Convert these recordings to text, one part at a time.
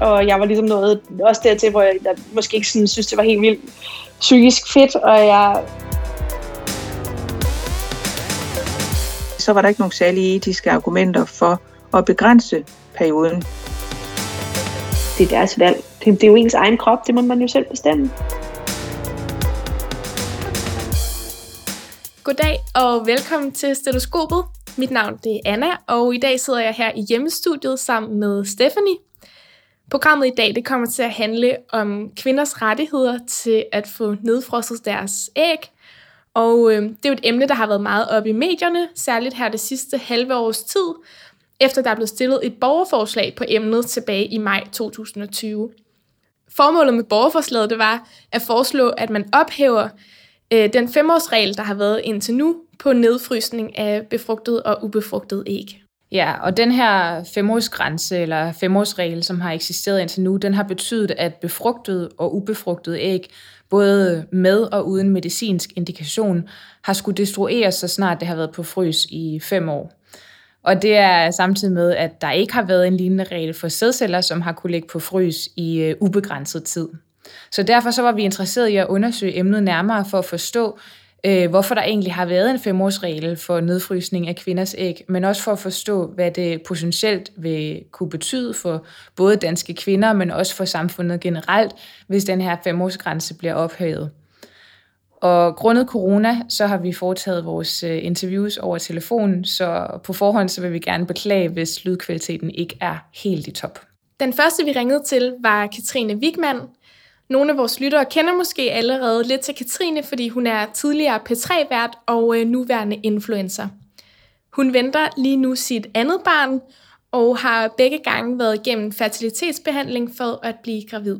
og jeg var ligesom nået også dertil, hvor jeg, jeg måske ikke sådan, synes, det var helt vildt psykisk fedt, og jeg... Så var der ikke nogen særlige etiske argumenter for at begrænse perioden. Det er deres valg. Det, det er jo ens egen krop, det må man jo selv bestemme. Goddag og velkommen til Stetoskopet. Mit navn det er Anna, og i dag sidder jeg her i hjemmestudiet sammen med Stephanie. Programmet i dag det kommer til at handle om kvinders rettigheder til at få nedfrosset deres æg. Og øh, det er jo et emne, der har været meget op i medierne, særligt her det sidste halve års tid, efter der er blevet stillet et borgerforslag på emnet tilbage i maj 2020. Formålet med borgerforslaget det var at foreslå, at man ophæver øh, den femårsregel, der har været indtil nu, på nedfrysning af befrugtet og ubefrugtet æg. Ja, og den her femårsgrænse eller femårsregel, som har eksisteret indtil nu, den har betydet, at befrugtede og ubefrugtede æg, både med og uden medicinsk indikation, har skulle destrueres, så snart det har været på frys i fem år. Og det er samtidig med, at der ikke har været en lignende regel for sædceller, som har kunne ligge på frys i øh, ubegrænset tid. Så derfor så var vi interesseret i at undersøge emnet nærmere for at forstå, øh, hvorfor der egentlig har været en femårsregel for nedfrysning af kvinders æg, men også for at forstå, hvad det potentielt vil kunne betyde for både danske kvinder, men også for samfundet generelt, hvis den her femårsgrænse bliver ophævet. Og grundet corona, så har vi foretaget vores øh, interviews over telefon, så på forhånd så vil vi gerne beklage, hvis lydkvaliteten ikke er helt i top. Den første, vi ringede til, var Katrine Wigman, nogle af vores lyttere kender måske allerede lidt til Katrine, fordi hun er tidligere P3-vært og øh, nuværende influencer. Hun venter lige nu sit andet barn, og har begge gange været igennem fertilitetsbehandling for at blive gravid.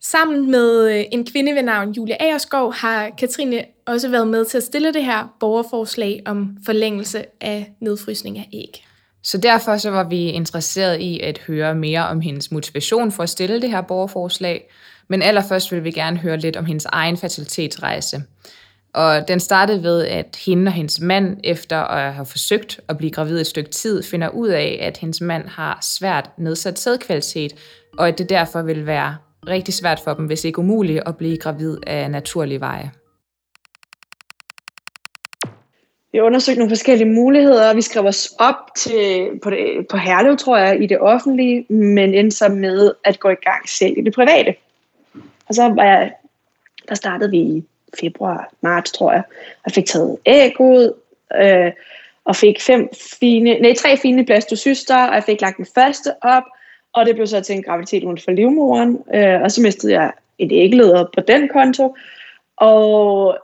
Sammen med øh, en kvinde ved navn Julia Agerskov har Katrine også været med til at stille det her borgerforslag om forlængelse af nedfrysning af æg. Så derfor så var vi interesseret i at høre mere om hendes motivation for at stille det her borgerforslag, men allerførst vil vi gerne høre lidt om hendes egen fertilitetsrejse. Og den startede ved, at hende og hendes mand, efter at have forsøgt at blive gravid et stykke tid, finder ud af, at hendes mand har svært nedsat sædkvalitet, og at det derfor vil være rigtig svært for dem, hvis ikke umuligt, at blive gravid af naturlige veje. Vi har undersøgt nogle forskellige muligheder, og vi skrev os op til, på, det, på Herlev, tror jeg, i det offentlige, men endte så med at gå i gang selv i det private. Og så var jeg, der startede vi i februar, marts, tror jeg, og fik taget æg ud, øh, og fik fem fine, nej, tre fine blastocyster, og jeg fik lagt den første op, og det blev så til en graviditet uden for livmoderen, øh, og så mistede jeg et ægleder på den konto, og,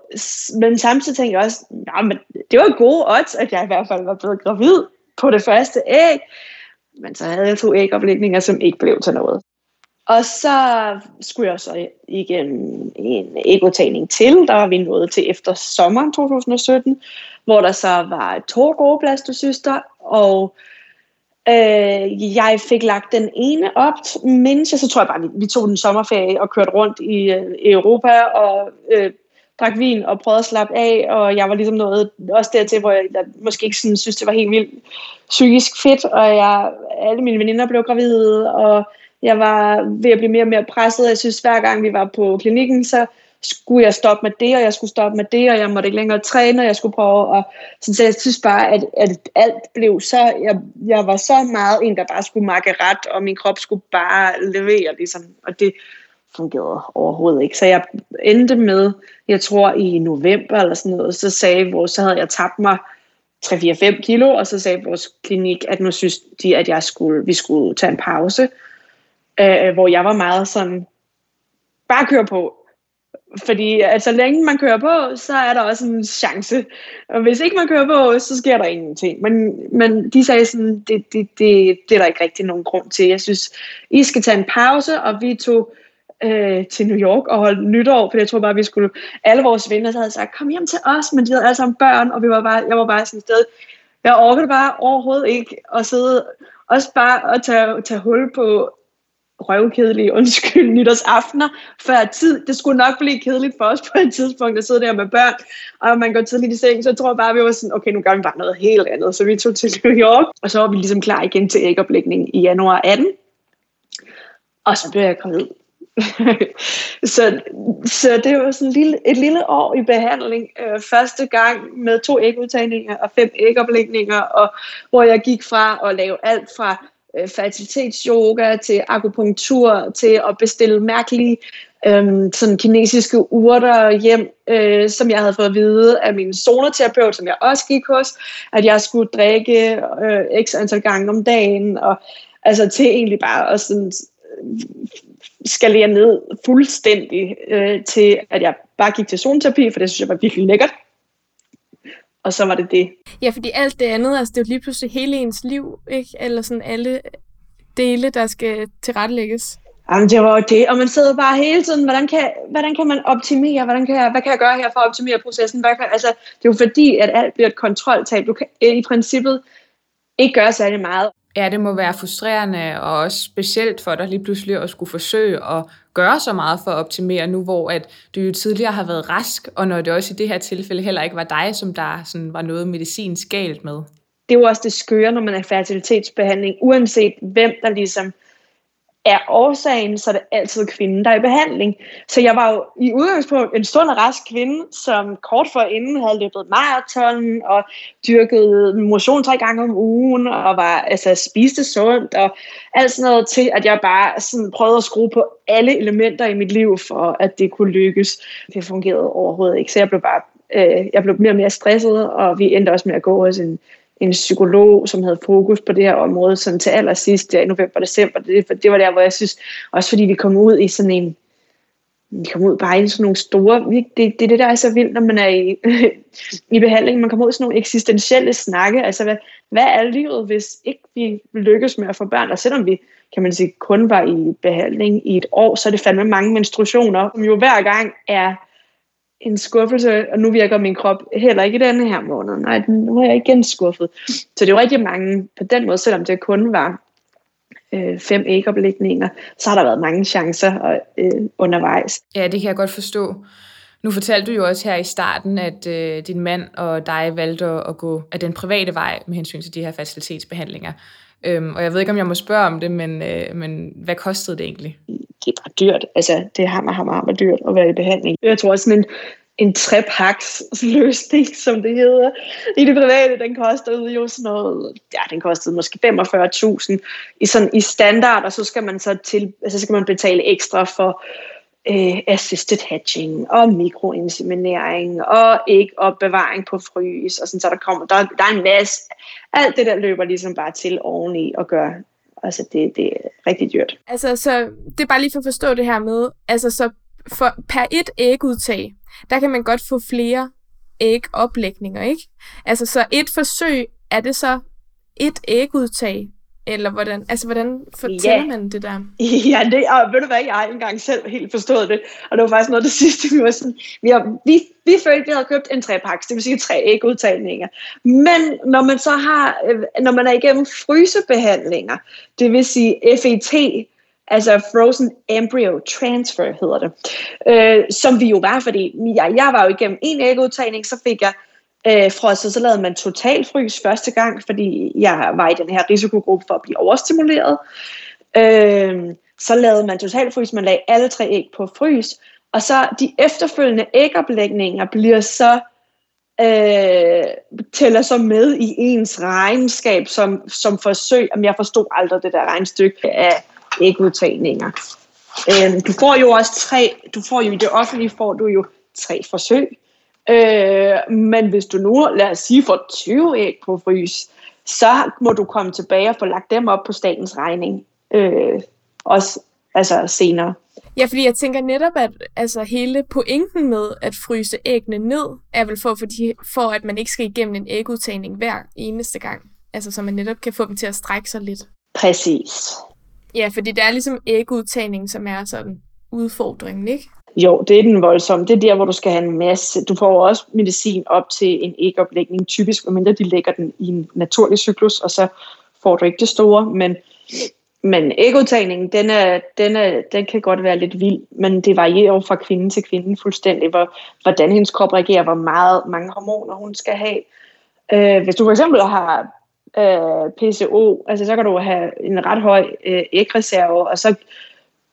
men samtidig tænkte jeg også, ja, men det var gode odds, at jeg i hvert fald var blevet gravid på det første æg. Men så havde jeg to ægoplægninger, som ikke blev til noget. Og så skulle jeg så igennem en egotagning til. Der var vi nået til efter sommeren 2017, hvor der så var to gode og øh, jeg fik lagt den ene op, mens jeg, så tror jeg bare, vi, vi tog den sommerferie og kørte rundt i, øh, Europa og øh, drak vin og prøvede at slappe af, og jeg var ligesom nået også dertil, hvor jeg, jeg måske ikke sådan, synes, det var helt vildt psykisk fedt, og jeg, alle mine veninder blev gravide, og jeg var ved at blive mere og mere presset. Jeg synes, hver gang vi var på klinikken, så skulle jeg stoppe med det, og jeg skulle stoppe med det, og jeg måtte ikke længere træne, og jeg skulle prøve og så jeg synes bare, at, at alt blev så, jeg, jeg var så meget en, der bare skulle makke ret, og min krop skulle bare levere, ligesom, og det fungerede overhovedet ikke. Så jeg endte med, jeg tror i november eller sådan noget, så sagde vores, så havde jeg tabt mig 3-4-5 kilo, og så sagde vores klinik, at nu synes de, at jeg skulle, vi skulle tage en pause, Øh, øh, hvor jeg var meget sådan, bare kør på. Fordi altså, så længe man kører på, så er der også en chance. Og hvis ikke man kører på, så sker der ingenting. Men, men de sagde sådan, det, det, det, det er der ikke rigtig nogen grund til. Jeg synes, I skal tage en pause, og vi tog øh, til New York og holdt nytår, for jeg tror bare, vi skulle, alle vores venner havde sagt, kom hjem til os, men de havde alle sammen børn, og vi var bare, jeg var bare sådan et sted, jeg orkede bare overhovedet ikke at sidde, også bare at tage, tage hul på røvkedelige, undskyld, nytårsaftener før tid. Det skulle nok blive kedeligt for os på et tidspunkt at sidde der med børn, og man går tidligt i seng, så jeg tror bare, vi var sådan, okay, nu gør vi bare noget helt andet. Så vi tog til New York, og så var vi ligesom klar igen til ægoplægning i januar 18. Og så blev jeg gravid. så, så det var sådan et lille, et lille år i behandling. Øh, første gang med to ægudtagninger og fem ægoplægninger, og hvor jeg gik fra at lave alt fra øh, fertilitetsyoga til akupunktur til at bestille mærkelige øhm, sådan kinesiske urter hjem, øh, som jeg havde fået at vide af min zoneterapeut, som jeg også gik hos, at jeg skulle drikke øh, x antal gange om dagen, og altså til egentlig bare at sådan, øh, skalere ned fuldstændig øh, til, at jeg bare gik til zoneterapi, for det synes jeg var virkelig lækkert. Og så var det det. Ja, fordi alt det andet, altså det er jo lige pludselig hele ens liv, ikke? Eller sådan alle dele, der skal tilrettelægges. Jamen, det var det, og man sidder bare hele tiden, hvordan kan, hvordan kan man optimere, hvordan kan jeg, hvad kan jeg gøre her for at optimere processen? Hvad kan, altså, det er jo fordi, at alt bliver et kontroltab. Du kan i princippet ikke gøre særlig meget. Ja, det må være frustrerende, og også specielt for dig lige pludselig at skulle forsøge at gøre så meget for at optimere nu, hvor at du jo tidligere har været rask, og når det også i det her tilfælde heller ikke var dig, som der sådan var noget medicinsk galt med. Det er jo også det skøre, når man er fertilitetsbehandling, uanset hvem der ligesom er årsagen, så er det altid kvinden, der er i behandling. Så jeg var jo i udgangspunkt en sund og rask kvinde, som kort før inden havde løbet maraton og dyrket motion tre gange om ugen og var, altså, spiste sundt og alt sådan noget til, at jeg bare sådan prøvede at skrue på alle elementer i mit liv for, at det kunne lykkes. Det fungerede overhovedet ikke, så jeg blev bare øh, jeg blev mere og mere stresset, og vi endte også med at gå hos en en psykolog, som havde fokus på det her område, sådan til allersidst der i november og december. Det, det var der, hvor jeg synes, også fordi vi kom ud i sådan en, vi kom ud bare i sådan nogle store, det, det er det, der er så vildt, når man er i, i behandling, man kommer ud i sådan nogle eksistentielle snakke, altså hvad, hvad er livet, hvis ikke vi lykkes med at få børn, og selvom vi, kan man sige, kun var i behandling i et år, så er det fandme mange menstruationer, som jo hver gang er en skuffelse, og nu virker min krop heller ikke i denne her måned. Nej, nu er jeg igen skuffet. Så det er jo rigtig mange på den måde, selvom det kun var øh, fem ægoplægninger, så har der været mange chancer og, øh, undervejs. Ja, det kan jeg godt forstå. Nu fortalte du jo også her i starten, at øh, din mand og dig valgte at gå af den private vej med hensyn til de her facilitetsbehandlinger. Øhm, og jeg ved ikke, om jeg må spørge om det, men, øh, men hvad kostede det egentlig? Det er bare dyrt. Altså, det er hammer, hammer, hammer dyrt at være i behandling. Jeg tror også, en, en trepaks løsning, som det hedder. I det private, den kostede jo sådan noget, ja, den kostede måske 45.000 i, sådan, i standard, og så skal man så til, altså, så skal man betale ekstra for øh, assisted hatching og mikroinseminering og ikke opbevaring på frys, og sådan, så der kommer, der, der er en masse, alt det der løber ligesom bare til oveni og gør, altså det, det er rigtig dyrt. Altså, så det er bare lige for at forstå det her med, altså så for per et ægudtag, der kan man godt få flere ægoplægninger, ikke? Altså så et forsøg, er det så et ægudtag, eller hvordan, altså, hvordan fortæller ja. man det der? Ja, det, og ved du hvad, jeg har ikke engang selv helt forstået det. Og det var faktisk noget af det sidste, vi var sådan, vi, har, vi, vi følte, vi havde købt en trepaks, det vil sige tre ægudtagninger. Men når man så har, øh, når man er igennem frysebehandlinger, det vil sige FET, altså Frozen Embryo Transfer hedder det, øh, som vi jo var, fordi jeg, jeg var jo igennem en ægudtagning, så fik jeg øh, frosset, så lavede man totalfrys første gang, fordi jeg var i den her risikogruppe for at blive overstimuleret. Øh, så lavede man totalfrys, man lagde alle tre æg på frys, og så de efterfølgende ægoplægninger bliver så øh, tæller så med i ens regnskab som, som forsøg. Jamen, jeg forstod aldrig det der regnstykke af ægudtagninger. Øh, du får jo også tre, du får jo i det offentlige får du jo tre forsøg. Øh, men hvis du nu, lad os sige, får 20 æg på frys, så må du komme tilbage og få lagt dem op på statens regning. Øh, også altså senere. Ja, fordi jeg tænker netop, at altså, hele pointen med at fryse æggene ned, er vel for, fordi, for, at man ikke skal igennem en ægudtagning hver eneste gang. Altså, så man netop kan få dem til at strække sig lidt. Præcis. Ja, fordi det er ligesom ægudtagning, som er sådan udfordringen, ikke? Jo, det er den voldsomme. Det er der, hvor du skal have en masse. Du får også medicin op til en ægoplægning, typisk, medmindre de lægger den i en naturlig cyklus, og så får du ikke det store. Men, men ægudtagningen, den, er, den, er, den kan godt være lidt vild, men det varierer jo fra kvinde til kvinde fuldstændig, hvor, hvordan hendes krop reagerer, hvor meget, mange hormoner hun skal have. Øh, hvis du for eksempel har øh, PCO, altså så kan du have en ret høj øh, ægreserve, og så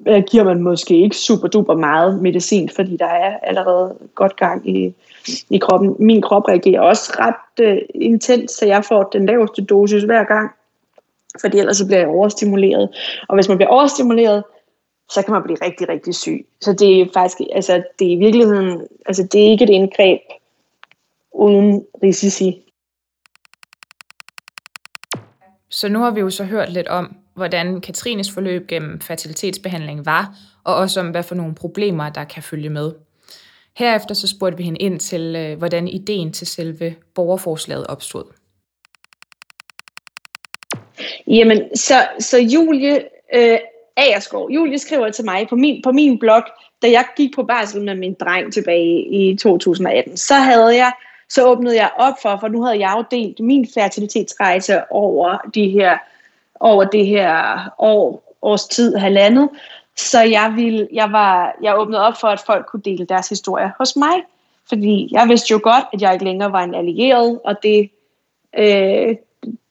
øh, giver man måske ikke super duper meget medicin, fordi der er allerede godt gang i, i kroppen. Min krop reagerer også ret øh, intens, så jeg får den laveste dosis hver gang, fordi ellers så bliver jeg overstimuleret. Og hvis man bliver overstimuleret, så kan man blive rigtig, rigtig syg. Så det er faktisk, altså det er i virkeligheden, altså det er ikke et indgreb uden risici. Så nu har vi jo så hørt lidt om, hvordan Katrines forløb gennem fertilitetsbehandling var, og også om, hvad for nogle problemer, der kan følge med. Herefter så spurgte vi hende ind til, øh, hvordan ideen til selve borgerforslaget opstod. Jamen, så, så Julie øh, Agerskov, Julie skriver til mig på min, på min blog, da jeg gik på barsel med min dreng tilbage i 2018, så havde jeg så åbnede jeg op for, for nu havde jeg jo delt min fertilitetsrejse over de her over det her år, års tid, halvandet. Så jeg, ville, jeg, var, jeg åbnede op for, at folk kunne dele deres historie hos mig. Fordi jeg vidste jo godt, at jeg ikke længere var en allieret, og det, øh,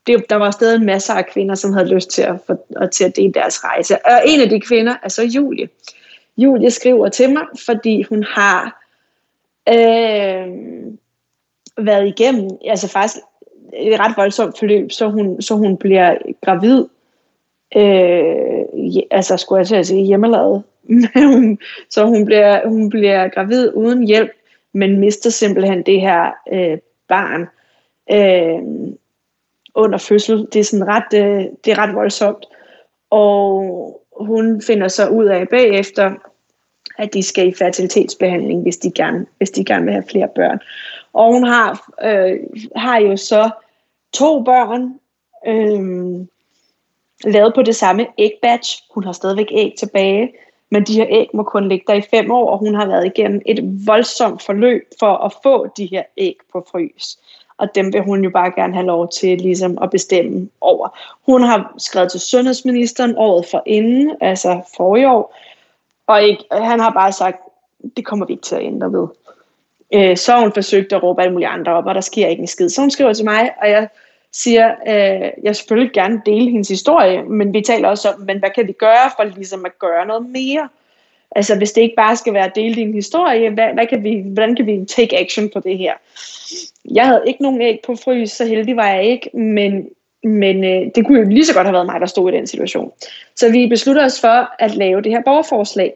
det, der var stadig en masse af kvinder, som havde lyst til at, for, at, til at dele deres rejse. Og en af de kvinder er så Julie. Julie skriver til mig, fordi hun har øh, været igennem, altså faktisk et ret voldsomt forløb, så hun, så hun bliver gravid, øh, altså skulle jeg til at sige hjemmelavet, så hun bliver, hun bliver gravid uden hjælp, men mister simpelthen det her øh, barn øh, under fødsel. Det er sådan ret, øh, det er ret voldsomt. Og hun finder så ud af bagefter, at de skal i fertilitetsbehandling, hvis de gerne, hvis de gerne vil have flere børn. Og hun har, øh, har jo så to børn, øh, lavet på det samme ægbatch. Hun har stadigvæk æg tilbage, men de her æg må kun ligge der i fem år, og hun har været igennem et voldsomt forløb for at få de her æg på frys. Og dem vil hun jo bare gerne have lov til ligesom at bestemme over. Hun har skrevet til sundhedsministeren året for inden, altså i år, og ikke, han har bare sagt, det kommer vi ikke til at ændre ved. Øh, så har hun forsøgt at råbe alle mulige andre op, og der sker ikke en skid. Så hun skriver til mig, og jeg siger, øh, jeg selvfølgelig gerne dele hendes historie, men vi taler også om, men hvad kan vi gøre for ligesom at gøre noget mere? Altså hvis det ikke bare skal være at dele din historie, hvad, hvad kan vi, hvordan kan vi take action på det her? Jeg havde ikke nogen æg på frys, så heldig var jeg ikke, men, men øh, det kunne jo lige så godt have været mig, der stod i den situation. Så vi besluttede os for at lave det her borgerforslag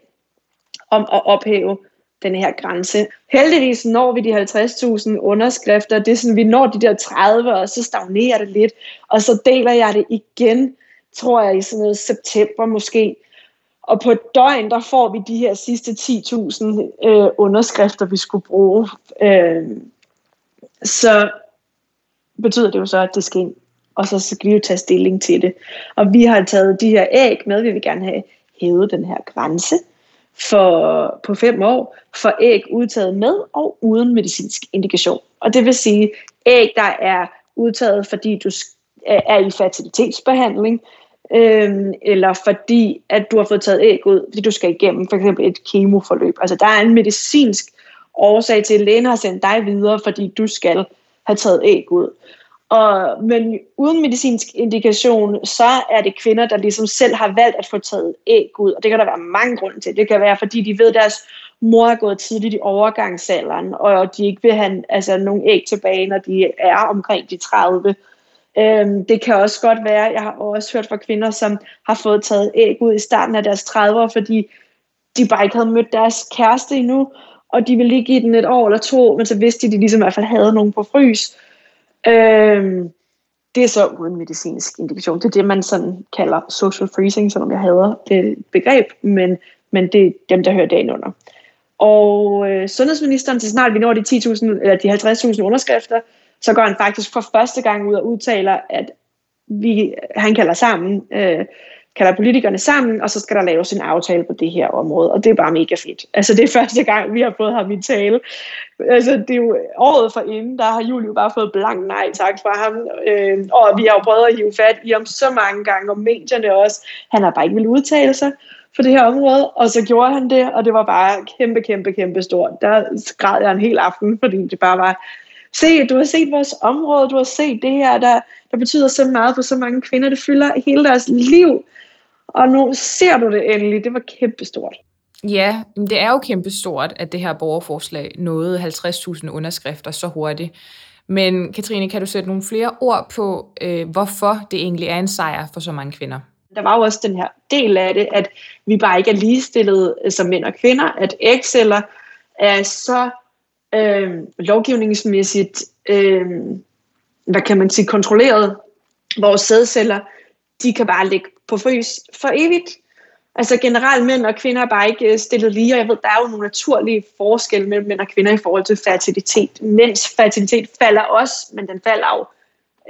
om at ophæve den her grænse. Heldigvis når vi de 50.000 underskrifter, det er sådan, vi når de der 30, og så stagnerer det lidt, og så deler jeg det igen, tror jeg, i sådan noget september måske. Og på et døgn, der får vi de her sidste 10.000 øh, underskrifter, vi skulle bruge. Øh, så betyder det jo så, at det skal ind, og så skal vi jo tage stilling til det. Og vi har taget de her æg med, vi vil gerne have hævet den her grænse for, på fem år for æg udtaget med og uden medicinsk indikation. Og det vil sige æg, der er udtaget, fordi du er i fertilitetsbehandling, øh, eller fordi at du har fået taget æg ud, fordi du skal igennem for eksempel et kemoforløb. Altså der er en medicinsk årsag til, at lægen har sendt dig videre, fordi du skal have taget æg ud. Og, men uden medicinsk indikation, så er det kvinder, der ligesom selv har valgt at få taget æg ud. Og det kan der være mange grunde til. Det kan være, fordi de ved, at deres mor er gået tidligt i overgangsalderen, og de ikke vil have altså, nogle æg tilbage, når de er omkring de 30. Øhm, det kan også godt være, jeg har også hørt fra kvinder, som har fået taget æg ud i starten af deres 30'er, fordi de bare ikke havde mødt deres kæreste endnu, og de ville lige give den et år eller to, men så vidste de, at de ligesom i hvert fald havde nogen på frys. Øhm, det er så uden medicinsk indikation. Det er det, man sådan kalder social freezing, selvom jeg hader det begreb, men, men det er dem, der hører dagen under. Og øh, sundhedsministeren, til snart vi når de 10.000 eller de 50.000 underskrifter, så går han faktisk for første gang ud og udtaler, at vi, han kalder sammen øh, kalder politikerne sammen, og så skal der laves en aftale på det her område, og det er bare mega fedt. Altså det er første gang, vi har fået ham i tale. Altså det er jo året for inden, der har Julie jo bare fået blank nej tak fra ham, øh, og vi har jo prøvet at hive fat i ham så mange gange, og medierne også. Han har bare ikke vil udtale sig for det her område, og så gjorde han det, og det var bare kæmpe, kæmpe, kæmpe stort. Der skræd jeg en hel aften, fordi det bare var, se, du har set vores område, du har set det her, der, der betyder så meget for så mange kvinder, det fylder hele deres liv, og nu ser du det endelig. Det var kæmpestort. Ja, det er jo kæmpestort, at det her borgerforslag nåede 50.000 underskrifter så hurtigt. Men Katrine, kan du sætte nogle flere ord på, øh, hvorfor det egentlig er en sejr for så mange kvinder? Der var jo også den her del af det, at vi bare ikke er ligestillet øh, som mænd og kvinder, at ægceller er så øh, lovgivningsmæssigt, øh, hvad kan man sige, kontrolleret. Vores sædceller, de kan bare ligge på frys for evigt. Altså generelt mænd og kvinder er bare ikke øh, stillet lige, og jeg ved, der er jo nogle naturlige forskelle mellem mænd og kvinder i forhold til fertilitet. Mænds fertilitet falder også, men den falder jo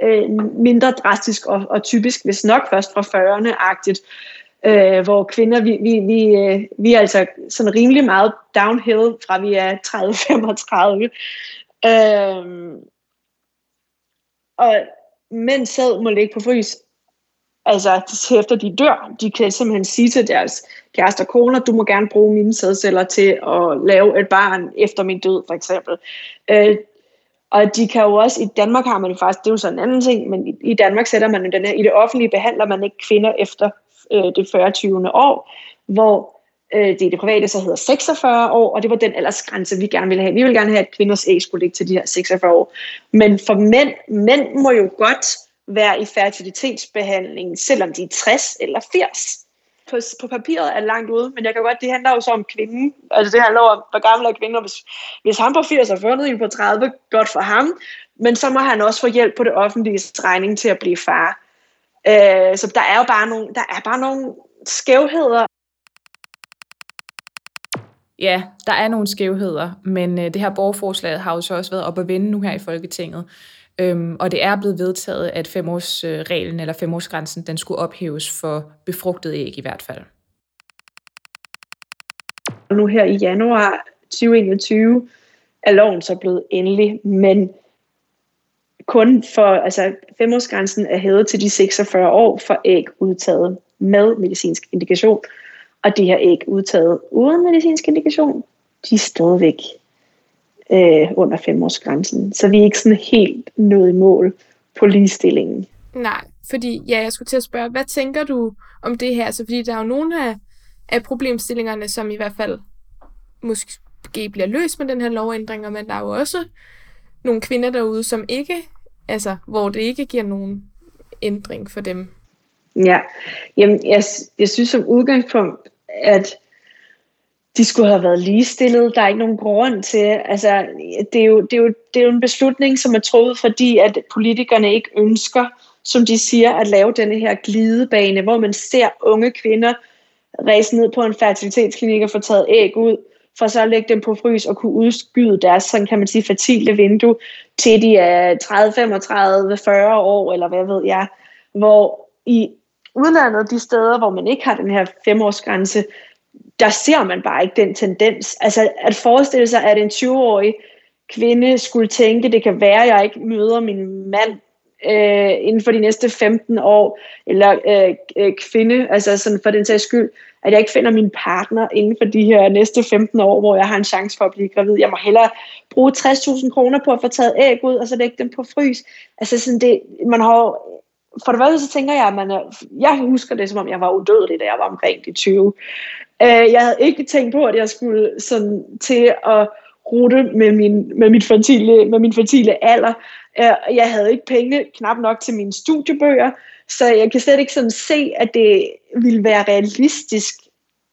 øh, mindre drastisk og, og typisk, hvis nok først fra 40'erne-agtigt, øh, hvor kvinder, vi, vi, vi, øh, vi er altså sådan rimelig meget downhill fra vi er 30-35. Øh, og mænd sæd må ligge på frys altså efter de dør, de kan simpelthen sige til deres kærester og koner, du må gerne bruge mine sædceller til at lave et barn efter min død, for eksempel. Øh, og de kan jo også, i Danmark har man jo faktisk, det er jo sådan en anden ting, men i, i Danmark sætter man jo den her, i det offentlige behandler man ikke kvinder efter øh, det 40. 20. år, hvor øh, det i det private så hedder 46 år, og det var den aldersgrænse, vi gerne ville have. Vi ville gerne have, at kvinders æg skulle ligge til de her 46 år. Men for mænd, mænd må jo godt være i fertilitetsbehandling, selvom de er 60 eller 80. På, på papiret er langt ude, men jeg kan godt, det handler jo så om kvinden. Altså det handler om, hvor gammel er kvinden, hvis, hvis han på 80 har fundet en på 30, godt for ham, men så må han også få hjælp på det offentlige regning til at blive far. Øh, så der er jo bare nogle, der er bare nogle skævheder. Ja, der er nogle skævheder, men øh, det her borgerforslag har jo så også været op at vende nu her i Folketinget. Øhm, og det er blevet vedtaget, at femårsreglen øh, eller femårsgrænsen, den skulle ophæves for befrugtet æg i hvert fald. Og Nu her i januar 2021 er loven så blevet endelig, men kun for, altså femårsgrænsen er hævet til de 46 år for æg udtaget med medicinsk indikation, og de her æg udtaget uden medicinsk indikation, de er stadigvæk øh, under femårsgrænsen. Så vi er ikke sådan helt nået i mål på ligestillingen. Nej, fordi ja, jeg skulle til at spørge, hvad tænker du om det her? Så fordi der er jo nogle af, af problemstillingerne, som i hvert fald måske bliver løst med den her lovændring, men der er jo også nogle kvinder derude, som ikke, altså, hvor det ikke giver nogen ændring for dem. Ja, jamen jeg, jeg synes som udgangspunkt, at de skulle have været ligestillet. Der er ikke nogen grund til. Altså, det, er jo, det, er jo, det er jo en beslutning, som er truffet, fordi at politikerne ikke ønsker, som de siger, at lave denne her glidebane, hvor man ser unge kvinder rejse ned på en fertilitetsklinik og få taget æg ud, for så at lægge dem på frys og kunne udskyde deres, sådan kan man sige, fertile vindue, til de er 30, 35, 40 år, eller hvad ved jeg, hvor i udlandet, de steder, hvor man ikke har den her femårsgrænse, der ser man bare ikke den tendens. Altså at forestille sig, at en 20-årig kvinde skulle tænke, det kan være, at jeg ikke møder min mand øh, inden for de næste 15 år, eller øh, øh, kvinde, altså sådan for den sags skyld, at jeg ikke finder min partner inden for de her næste 15 år, hvor jeg har en chance for at blive gravid. Jeg må hellere bruge 60.000 kroner på at få taget æg ud, og så lægge dem på frys. Altså sådan det, man har for det første så tænker jeg, at man er, jeg husker det, som om jeg var udødelig, da jeg var omkring de 20. Øh, jeg havde ikke tænkt på, at jeg skulle sådan til at rute med min, med, mit fertile, med min fertile alder. Øh, jeg havde ikke penge knap nok til mine studiebøger, så jeg kan slet ikke sådan se, at det ville være realistisk,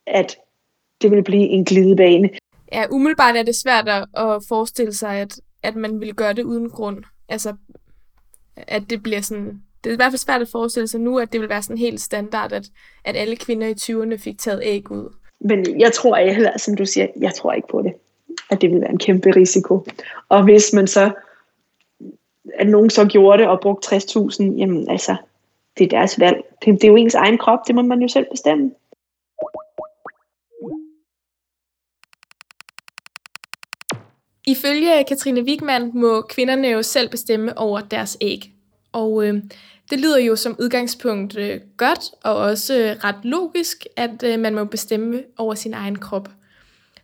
at det ville blive en glidebane. Ja, umiddelbart er det svært at forestille sig, at, at man ville gøre det uden grund. Altså, at det bliver sådan det er i hvert fald svært at forestille sig nu, at det vil være sådan helt standard, at, at alle kvinder i 20'erne fik taget æg ud. Men jeg tror ikke, som du siger, jeg tror ikke på det. At det vil være en kæmpe risiko. Og hvis man så, at nogen så gjorde det og brugte 60.000, jamen altså, det er deres valg. Det, det er jo ens egen krop, det må man jo selv bestemme. Ifølge Katrine Wigman må kvinderne jo selv bestemme over deres æg. Og øh, det lyder jo som udgangspunkt øh, godt og også øh, ret logisk, at øh, man må bestemme over sin egen krop.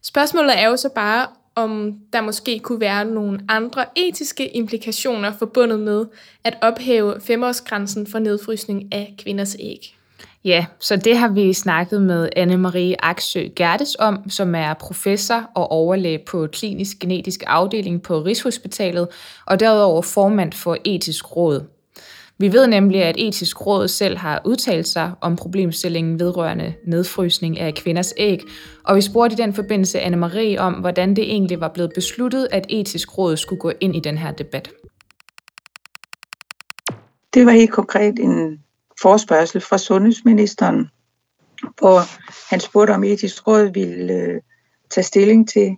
Spørgsmålet er jo så bare, om der måske kunne være nogle andre etiske implikationer forbundet med at ophæve femårsgrænsen for nedfrysning af kvinders æg. Ja, så det har vi snakket med Anne-Marie Aksø Gertes om, som er professor og overlæge på klinisk genetisk afdeling på Rigshospitalet, og derudover formand for etisk råd. Vi ved nemlig, at etisk råd selv har udtalt sig om problemstillingen vedrørende nedfrysning af kvinders æg, og vi spurgte i den forbindelse Anne-Marie om, hvordan det egentlig var blevet besluttet, at etisk råd skulle gå ind i den her debat. Det var helt konkret en forspørgsel fra sundhedsministeren, hvor han spurgte, om etisk råd ville øh, tage stilling til,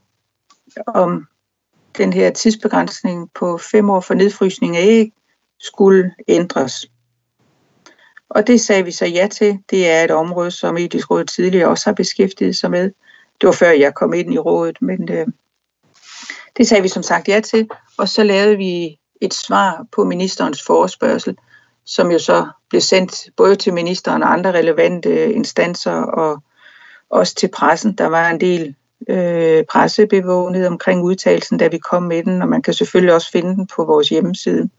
om den her tidsbegrænsning på fem år for nedfrysning af æg skulle ændres. Og det sagde vi så ja til. Det er et område, som etisk råd tidligere også har beskæftiget sig med. Det var før jeg kom ind i rådet, men øh, det sagde vi som sagt ja til. Og så lavede vi et svar på ministerens forespørgsel, som jo så blev sendt både til ministeren og andre relevante instanser og også til pressen. Der var en del øh, pressebevågenhed omkring udtalelsen, da vi kom med den, og man kan selvfølgelig også finde den på vores hjemmeside.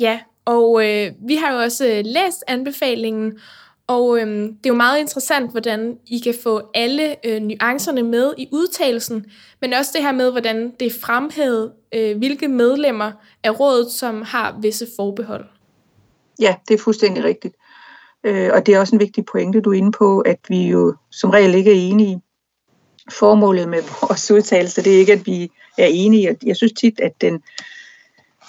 Ja, og øh, vi har jo også øh, læst anbefalingen, og øh, det er jo meget interessant, hvordan I kan få alle øh, nuancerne med i udtalelsen, men også det her med, hvordan det er fremhævet, øh, hvilke medlemmer af rådet, som har visse forbehold. Ja, det er fuldstændig rigtigt. Øh, og det er også en vigtig pointe, du er inde på, at vi jo som regel ikke er enige. Formålet med vores udtalelse, det er ikke, at vi er enige. Jeg synes tit, at den,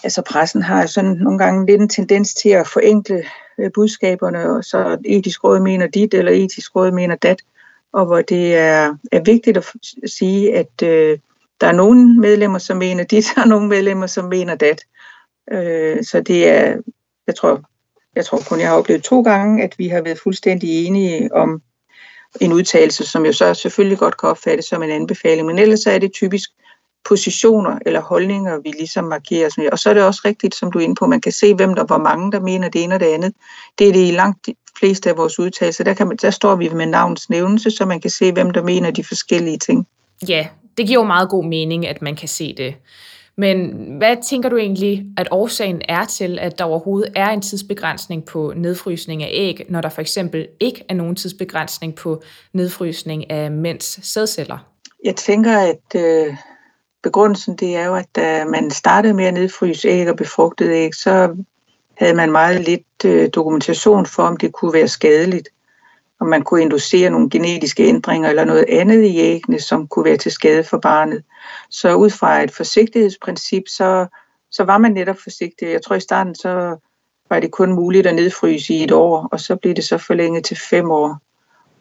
altså pressen har sådan nogle gange lidt en tendens til at forenkle øh, budskaberne, og så etisk råd mener dit, eller etisk råd mener dat, og hvor det er, er vigtigt at sige, at øh, der er nogle medlemmer, som mener dit, og nogle medlemmer, som mener dat. Øh, så det er, jeg tror, jeg tror kun, jeg har oplevet to gange, at vi har været fuldstændig enige om en udtalelse, som jo så selvfølgelig godt kan opfattes som en anbefaling, men ellers er det typisk positioner eller holdninger, vi ligesom markerer. Og så er det også rigtigt, som du er inde på, man kan se, hvem der, hvor mange der mener det ene og det andet. Det er det i langt de fleste af vores udtalelser. Der, kan man, der står vi med navns nævnelse, så man kan se, hvem der mener de forskellige ting. Ja, det giver jo meget god mening, at man kan se det. Men hvad tænker du egentlig, at årsagen er til, at der overhovedet er en tidsbegrænsning på nedfrysning af æg, når der for eksempel ikke er nogen tidsbegrænsning på nedfrysning af mænds sædceller? Jeg tænker, at øh, begrundelsen det er jo, at da man startede med at nedfryse æg og befrugtede æg, så havde man meget lidt øh, dokumentation for, om det kunne være skadeligt om man kunne inducere nogle genetiske ændringer eller noget andet i æggene, som kunne være til skade for barnet. Så ud fra et forsigtighedsprincip, så, så var man netop forsigtig. Jeg tror i starten, så var det kun muligt at nedfryse i et år, og så blev det så forlænget til fem år.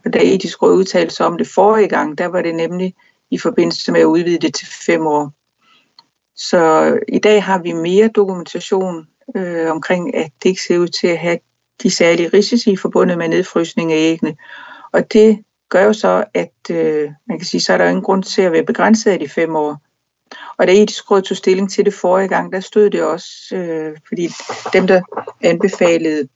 Og da etisk råd udtalte sig om det forrige gang, der var det nemlig i forbindelse med at udvide det til fem år. Så i dag har vi mere dokumentation øh, omkring, at det ikke ser ud til at have de særlige risici forbundet med nedfrysning af æggene. Og det gør jo så, at øh, man kan sige, så er der ingen grund til at være begrænset af de fem år. Og da etisk råd tog stilling til det forrige gang, der stod det også, øh, fordi dem, der anbefalede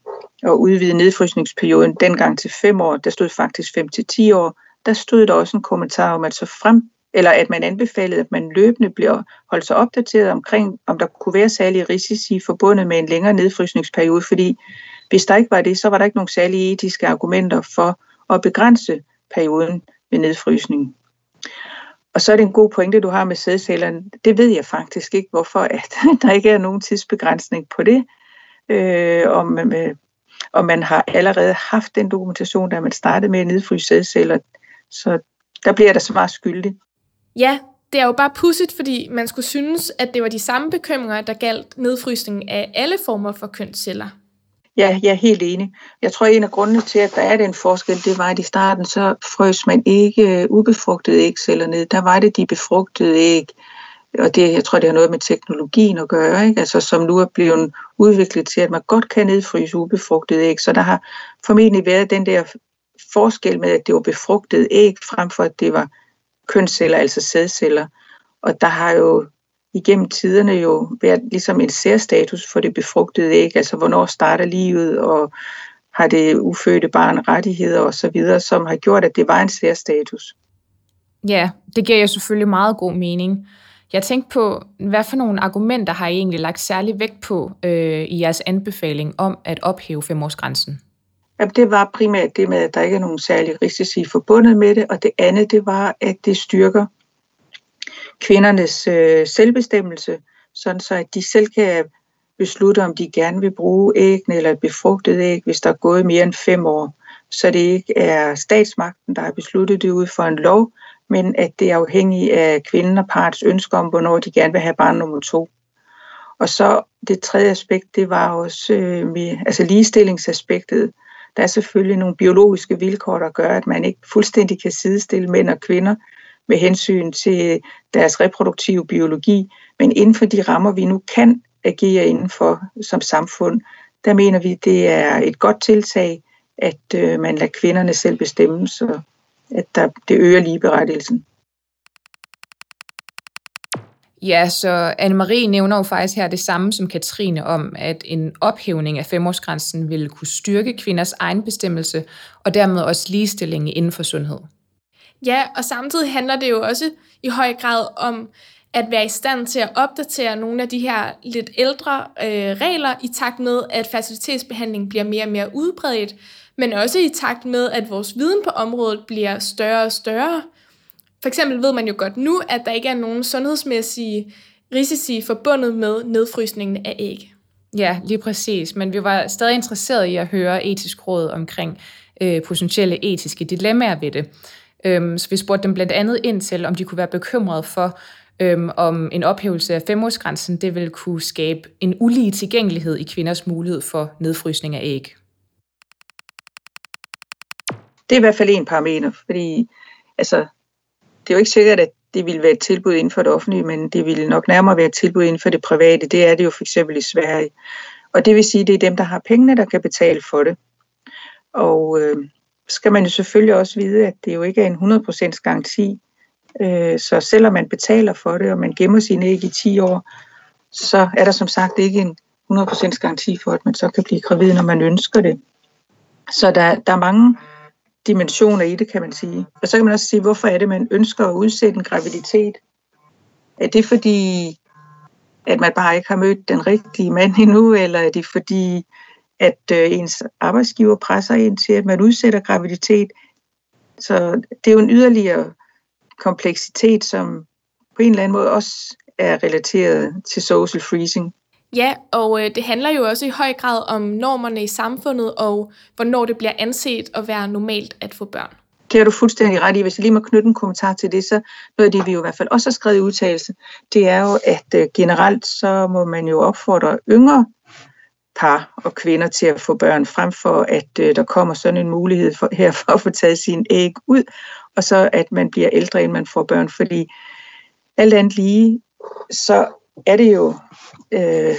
at udvide nedfrysningsperioden dengang til fem år, der stod faktisk 5 til ti år, der stod der også en kommentar om, at så frem eller at man anbefalede, at man løbende bliver holdt sig opdateret omkring, om der kunne være særlige risici forbundet med en længere nedfrysningsperiode, fordi hvis der ikke var det, så var der ikke nogen særlige etiske argumenter for at begrænse perioden med nedfrysning. Og så er det en god pointe, du har med sædcellerne. Det ved jeg faktisk ikke, hvorfor at der ikke er nogen tidsbegrænsning på det. Øh, om, øh, og man har allerede haft den dokumentation, da man startede med at nedfryse sædceller. Så der bliver der så meget skyldig. Ja, det er jo bare pudsigt, fordi man skulle synes, at det var de samme bekymringer, der galt nedfrysning af alle former for kønsceller. Ja, jeg er helt enig. Jeg tror, en af grundene til, at der er den forskel, det var, at i starten så frøs man ikke øh, ubefrugtede ægceller ned. Der var det de befrugtede æg, og det, jeg tror, det har noget med teknologien at gøre, ikke? Altså, som nu er blevet udviklet til, at man godt kan nedfryse ubefrugtede æg. Så der har formentlig været den der forskel med, at det var befrugtede æg, frem for at det var kønsceller, altså sædceller. Og der har jo igennem tiderne jo været ligesom en særstatus for det befrugtede æg, altså hvornår starter livet, og har det ufødte barn rettigheder og så videre, som har gjort, at det var en særstatus. Ja, det giver jo selvfølgelig meget god mening. Jeg tænkte på, hvad for nogle argumenter har I egentlig lagt særlig vægt på øh, i jeres anbefaling om at ophæve femårsgrænsen? Jamen, det var primært det med, at der ikke er nogen særlige risici forbundet med det, og det andet, det var, at det styrker kvindernes øh, selvbestemmelse, sådan så at de selv kan beslutte, om de gerne vil bruge æggene eller et befrugtet æg, hvis der er gået mere end fem år. Så det ikke er statsmagten, der har besluttet det ud for en lov, men at det er afhængigt af kvinden og parts ønsker om, hvornår de gerne vil have barn nummer to. Og så det tredje aspekt, det var også øh, med, altså ligestillingsaspektet. Der er selvfølgelig nogle biologiske vilkår, der gør, at man ikke fuldstændig kan sidestille mænd og kvinder med hensyn til deres reproduktive biologi. Men inden for de rammer, vi nu kan agere indenfor som samfund, der mener vi, det er et godt tiltag, at øh, man lader kvinderne selv bestemme, så at der, det øger ligeberettigelsen. Ja, så Anne-Marie nævner jo faktisk her det samme som Katrine om, at en ophævning af femårsgrænsen ville kunne styrke kvinders egen bestemmelse, og dermed også ligestilling inden for sundhed. Ja, og samtidig handler det jo også i høj grad om at være i stand til at opdatere nogle af de her lidt ældre øh, regler i takt med, at facilitetsbehandling bliver mere og mere udbredt, men også i takt med, at vores viden på området bliver større og større. For eksempel ved man jo godt nu, at der ikke er nogen sundhedsmæssige risici forbundet med nedfrysningen af æg. Ja, lige præcis. Men vi var stadig interesseret i at høre etisk råd omkring øh, potentielle etiske dilemmaer ved det. Øhm, så vi spurgte dem blandt andet ind til, om de kunne være bekymrede for, øhm, om en ophævelse af femårsgrænsen, det vil kunne skabe en ulige tilgængelighed i kvinders mulighed for nedfrysning af æg. Det er i hvert fald en parameter, fordi altså, det er jo ikke sikkert, at det ville være et tilbud inden for det offentlige, men det ville nok nærmere være et tilbud inden for det private. Det er det jo for eksempel i Sverige. Og det vil sige, at det er dem, der har pengene, der kan betale for det. Og øh, skal man jo selvfølgelig også vide, at det jo ikke er en 100% garanti. Øh, så selvom man betaler for det, og man gemmer sine æg i 10 år, så er der som sagt ikke en 100% garanti for, at man så kan blive gravid, når man ønsker det. Så der, der er mange dimensioner i det, kan man sige. Og så kan man også sige, hvorfor er det, man ønsker at udsætte en graviditet? Er det fordi, at man bare ikke har mødt den rigtige mand endnu, eller er det fordi, at øh, ens arbejdsgiver presser ind til, at man udsætter graviditet? Så det er jo en yderligere kompleksitet, som på en eller anden måde også er relateret til social freezing. Ja, og øh, det handler jo også i høj grad om normerne i samfundet, og hvornår det bliver anset at være normalt at få børn. Det har du fuldstændig ret i. Hvis jeg lige må knytte en kommentar til det, så noget af det, vi jo i hvert fald også har skrevet i udtalelse, det er jo, at øh, generelt så må man jo opfordre yngre par og kvinder til at få børn, frem for at øh, der kommer sådan en mulighed for, her for at få taget sin æg ud, og så at man bliver ældre, inden man får børn, fordi alt andet lige, så er det jo øh,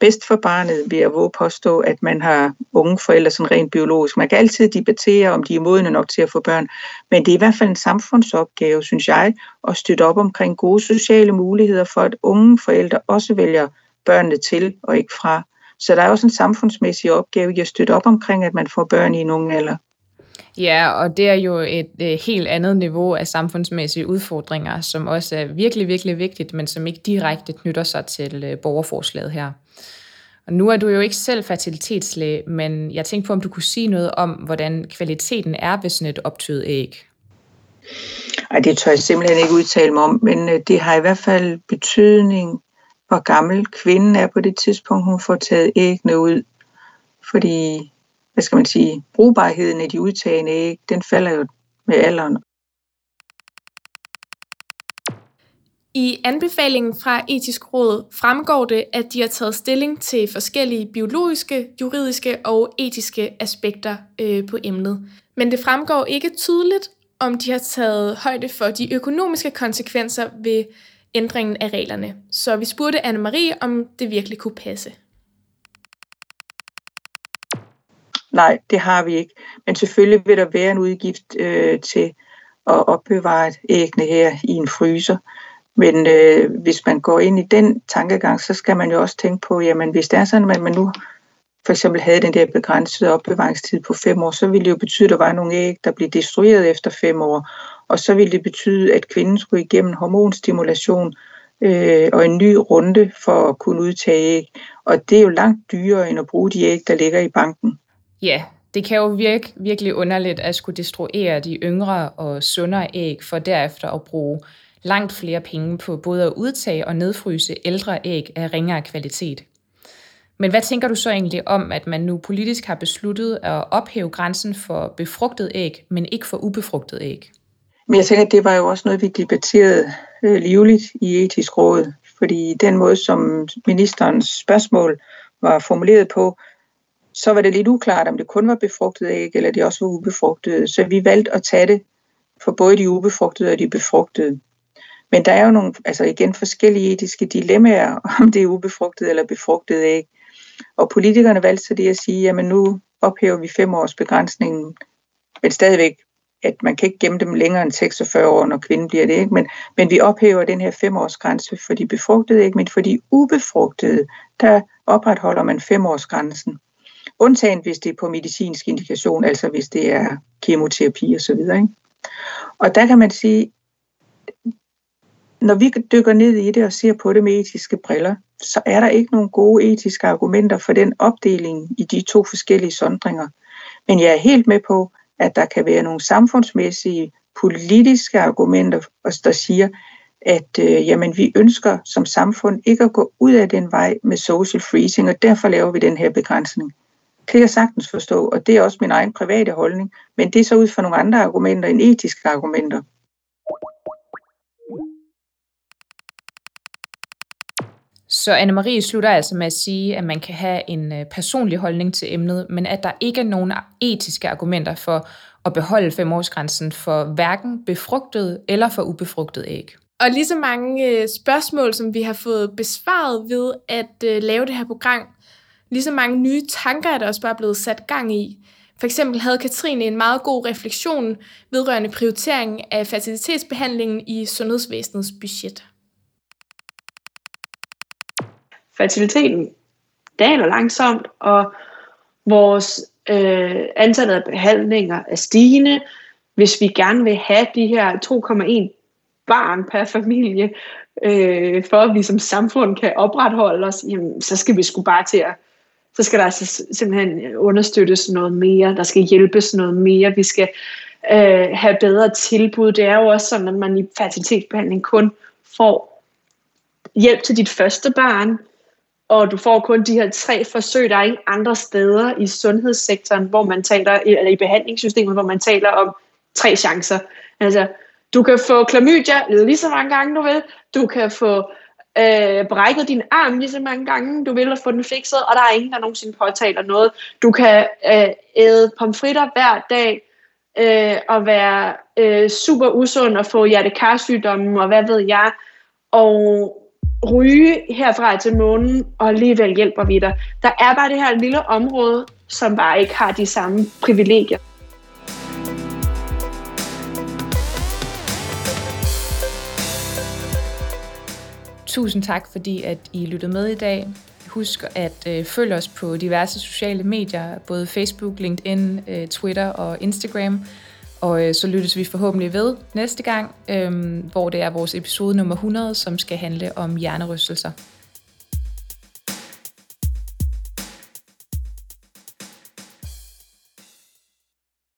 bedst for barnet vil jeg våge påstå, at man har unge forældre sådan rent biologisk. Man kan altid debattere, om de er modne nok til at få børn, men det er i hvert fald en samfundsopgave, synes jeg, at støtte op omkring gode sociale muligheder for, at unge forældre også vælger børnene til og ikke fra. Så der er også en samfundsmæssig opgave i at støtte op omkring, at man får børn i en ung alder. Ja, og det er jo et et helt andet niveau af samfundsmæssige udfordringer, som også er virkelig, virkelig vigtigt, men som ikke direkte knytter sig til øh, borgerforslaget her. Og nu er du jo ikke selv fertilitetslæge, men jeg tænkte på, om du kunne sige noget om, hvordan kvaliteten er ved sådan et optøet æg. Ej, det tør jeg simpelthen ikke udtale mig om, men øh, det har i hvert fald betydning, hvor gammel kvinden er på det tidspunkt, hun får taget æggene ud. Fordi hvad skal man sige, brugbarheden af de udtagende æg, den falder jo med alderen. I anbefalingen fra Etisk Råd fremgår det, at de har taget stilling til forskellige biologiske, juridiske og etiske aspekter øh, på emnet. Men det fremgår ikke tydeligt, om de har taget højde for de økonomiske konsekvenser ved ændringen af reglerne. Så vi spurgte Anne-Marie, om det virkelig kunne passe. Nej, det har vi ikke. Men selvfølgelig vil der være en udgift øh, til at opbevare æggene her i en fryser. Men øh, hvis man går ind i den tankegang, så skal man jo også tænke på, jamen hvis det er sådan, at man nu for eksempel havde den der begrænsede opbevaringstid på fem år, så ville det jo betyde, at der var nogle æg, der blev destrueret efter fem år. Og så ville det betyde, at kvinden skulle igennem hormonstimulation øh, og en ny runde for at kunne udtage æg. Og det er jo langt dyrere end at bruge de æg, der ligger i banken. Ja, Det kan jo virke virkelig underligt at skulle destruere de yngre og sundere æg, for derefter at bruge langt flere penge på både at udtage og nedfryse ældre æg af ringere kvalitet. Men hvad tænker du så egentlig om, at man nu politisk har besluttet at ophæve grænsen for befrugtet æg, men ikke for ubefrugtet æg? Men jeg tænker, at det var jo også noget, vi debatterede øh, livligt i etisk råd, fordi den måde, som ministerens spørgsmål var formuleret på, så var det lidt uklart, om det kun var befrugtede æg, eller det også var ubefrugtede. Så vi valgte at tage det for både de ubefrugtede og de befrugtede. Men der er jo nogle, altså igen, forskellige etiske dilemmaer, om det er ubefrugtet eller befrugtet æg. Og politikerne valgte så det at sige, jamen nu ophæver vi fem års begrænsningen, men stadigvæk, at man kan ikke gemme dem længere end 46 år, når kvinden bliver det. Ikke? Men, men vi ophæver den her femårsgrænse for de befrugtede æg, men for de ubefrugtede, der opretholder man femårsgrænsen. Undtagen hvis det er på medicinsk indikation, altså hvis det er kemoterapi osv. Ikke? Og der kan man sige, når vi dykker ned i det og ser på det med etiske briller, så er der ikke nogen gode etiske argumenter for den opdeling i de to forskellige sondringer. Men jeg er helt med på, at der kan være nogle samfundsmæssige, politiske argumenter, der siger, at øh, jamen, vi ønsker som samfund ikke at gå ud af den vej med social freezing, og derfor laver vi den her begrænsning. Det kan jeg sagtens forstå, og det er også min egen private holdning, men det er så ud fra nogle andre argumenter end etiske argumenter. Så Anne-Marie slutter altså med at sige, at man kan have en øh, personlig holdning til emnet, men at der ikke er nogen etiske argumenter for at beholde femårsgrænsen for hverken befrugtet eller for ubefrugtet æg. Og lige så mange øh, spørgsmål, som vi har fået besvaret ved at øh, lave det her program, lige så mange nye tanker er der også bare blevet sat gang i. For eksempel havde Katrine en meget god refleksion vedrørende prioritering af fertilitetsbehandlingen i sundhedsvæsenets budget fertiliteten daler langsomt, og vores øh, antallet af behandlinger er stigende. Hvis vi gerne vil have de her 2,1 barn per familie, øh, for at vi som samfund kan opretholde os, jamen, så skal vi sgu bare til at så skal der altså simpelthen understøttes noget mere, der skal hjælpes noget mere, vi skal øh, have bedre tilbud. Det er jo også sådan, at man i fertilitetsbehandling kun får hjælp til dit første barn, og du får kun de her tre forsøg. Der er ingen andre steder i sundhedssektoren, hvor man taler, eller i behandlingssystemet, hvor man taler om tre chancer. Altså, du kan få klamydia lige så mange gange, du vil. Du kan få øh, brækket din arm lige så mange gange, du vil, at få den fikset, og der er ingen, der nogensinde påtaler noget. Du kan øh, æde pomfritter hver dag, øh, og være øh, super usund og få hjertekarsygdomme, og hvad ved jeg. Og ryge herfra til månen, og alligevel hjælper vi dig. Der er bare det her lille område, som bare ikke har de samme privilegier. Tusind tak, fordi at I lyttede med i dag. Husk at øh, følge os på diverse sociale medier, både Facebook, LinkedIn, øh, Twitter og Instagram. Og øh, så lyttes vi forhåbentlig ved næste gang, øh, hvor det er vores episode nummer 100, som skal handle om hjernerystelser.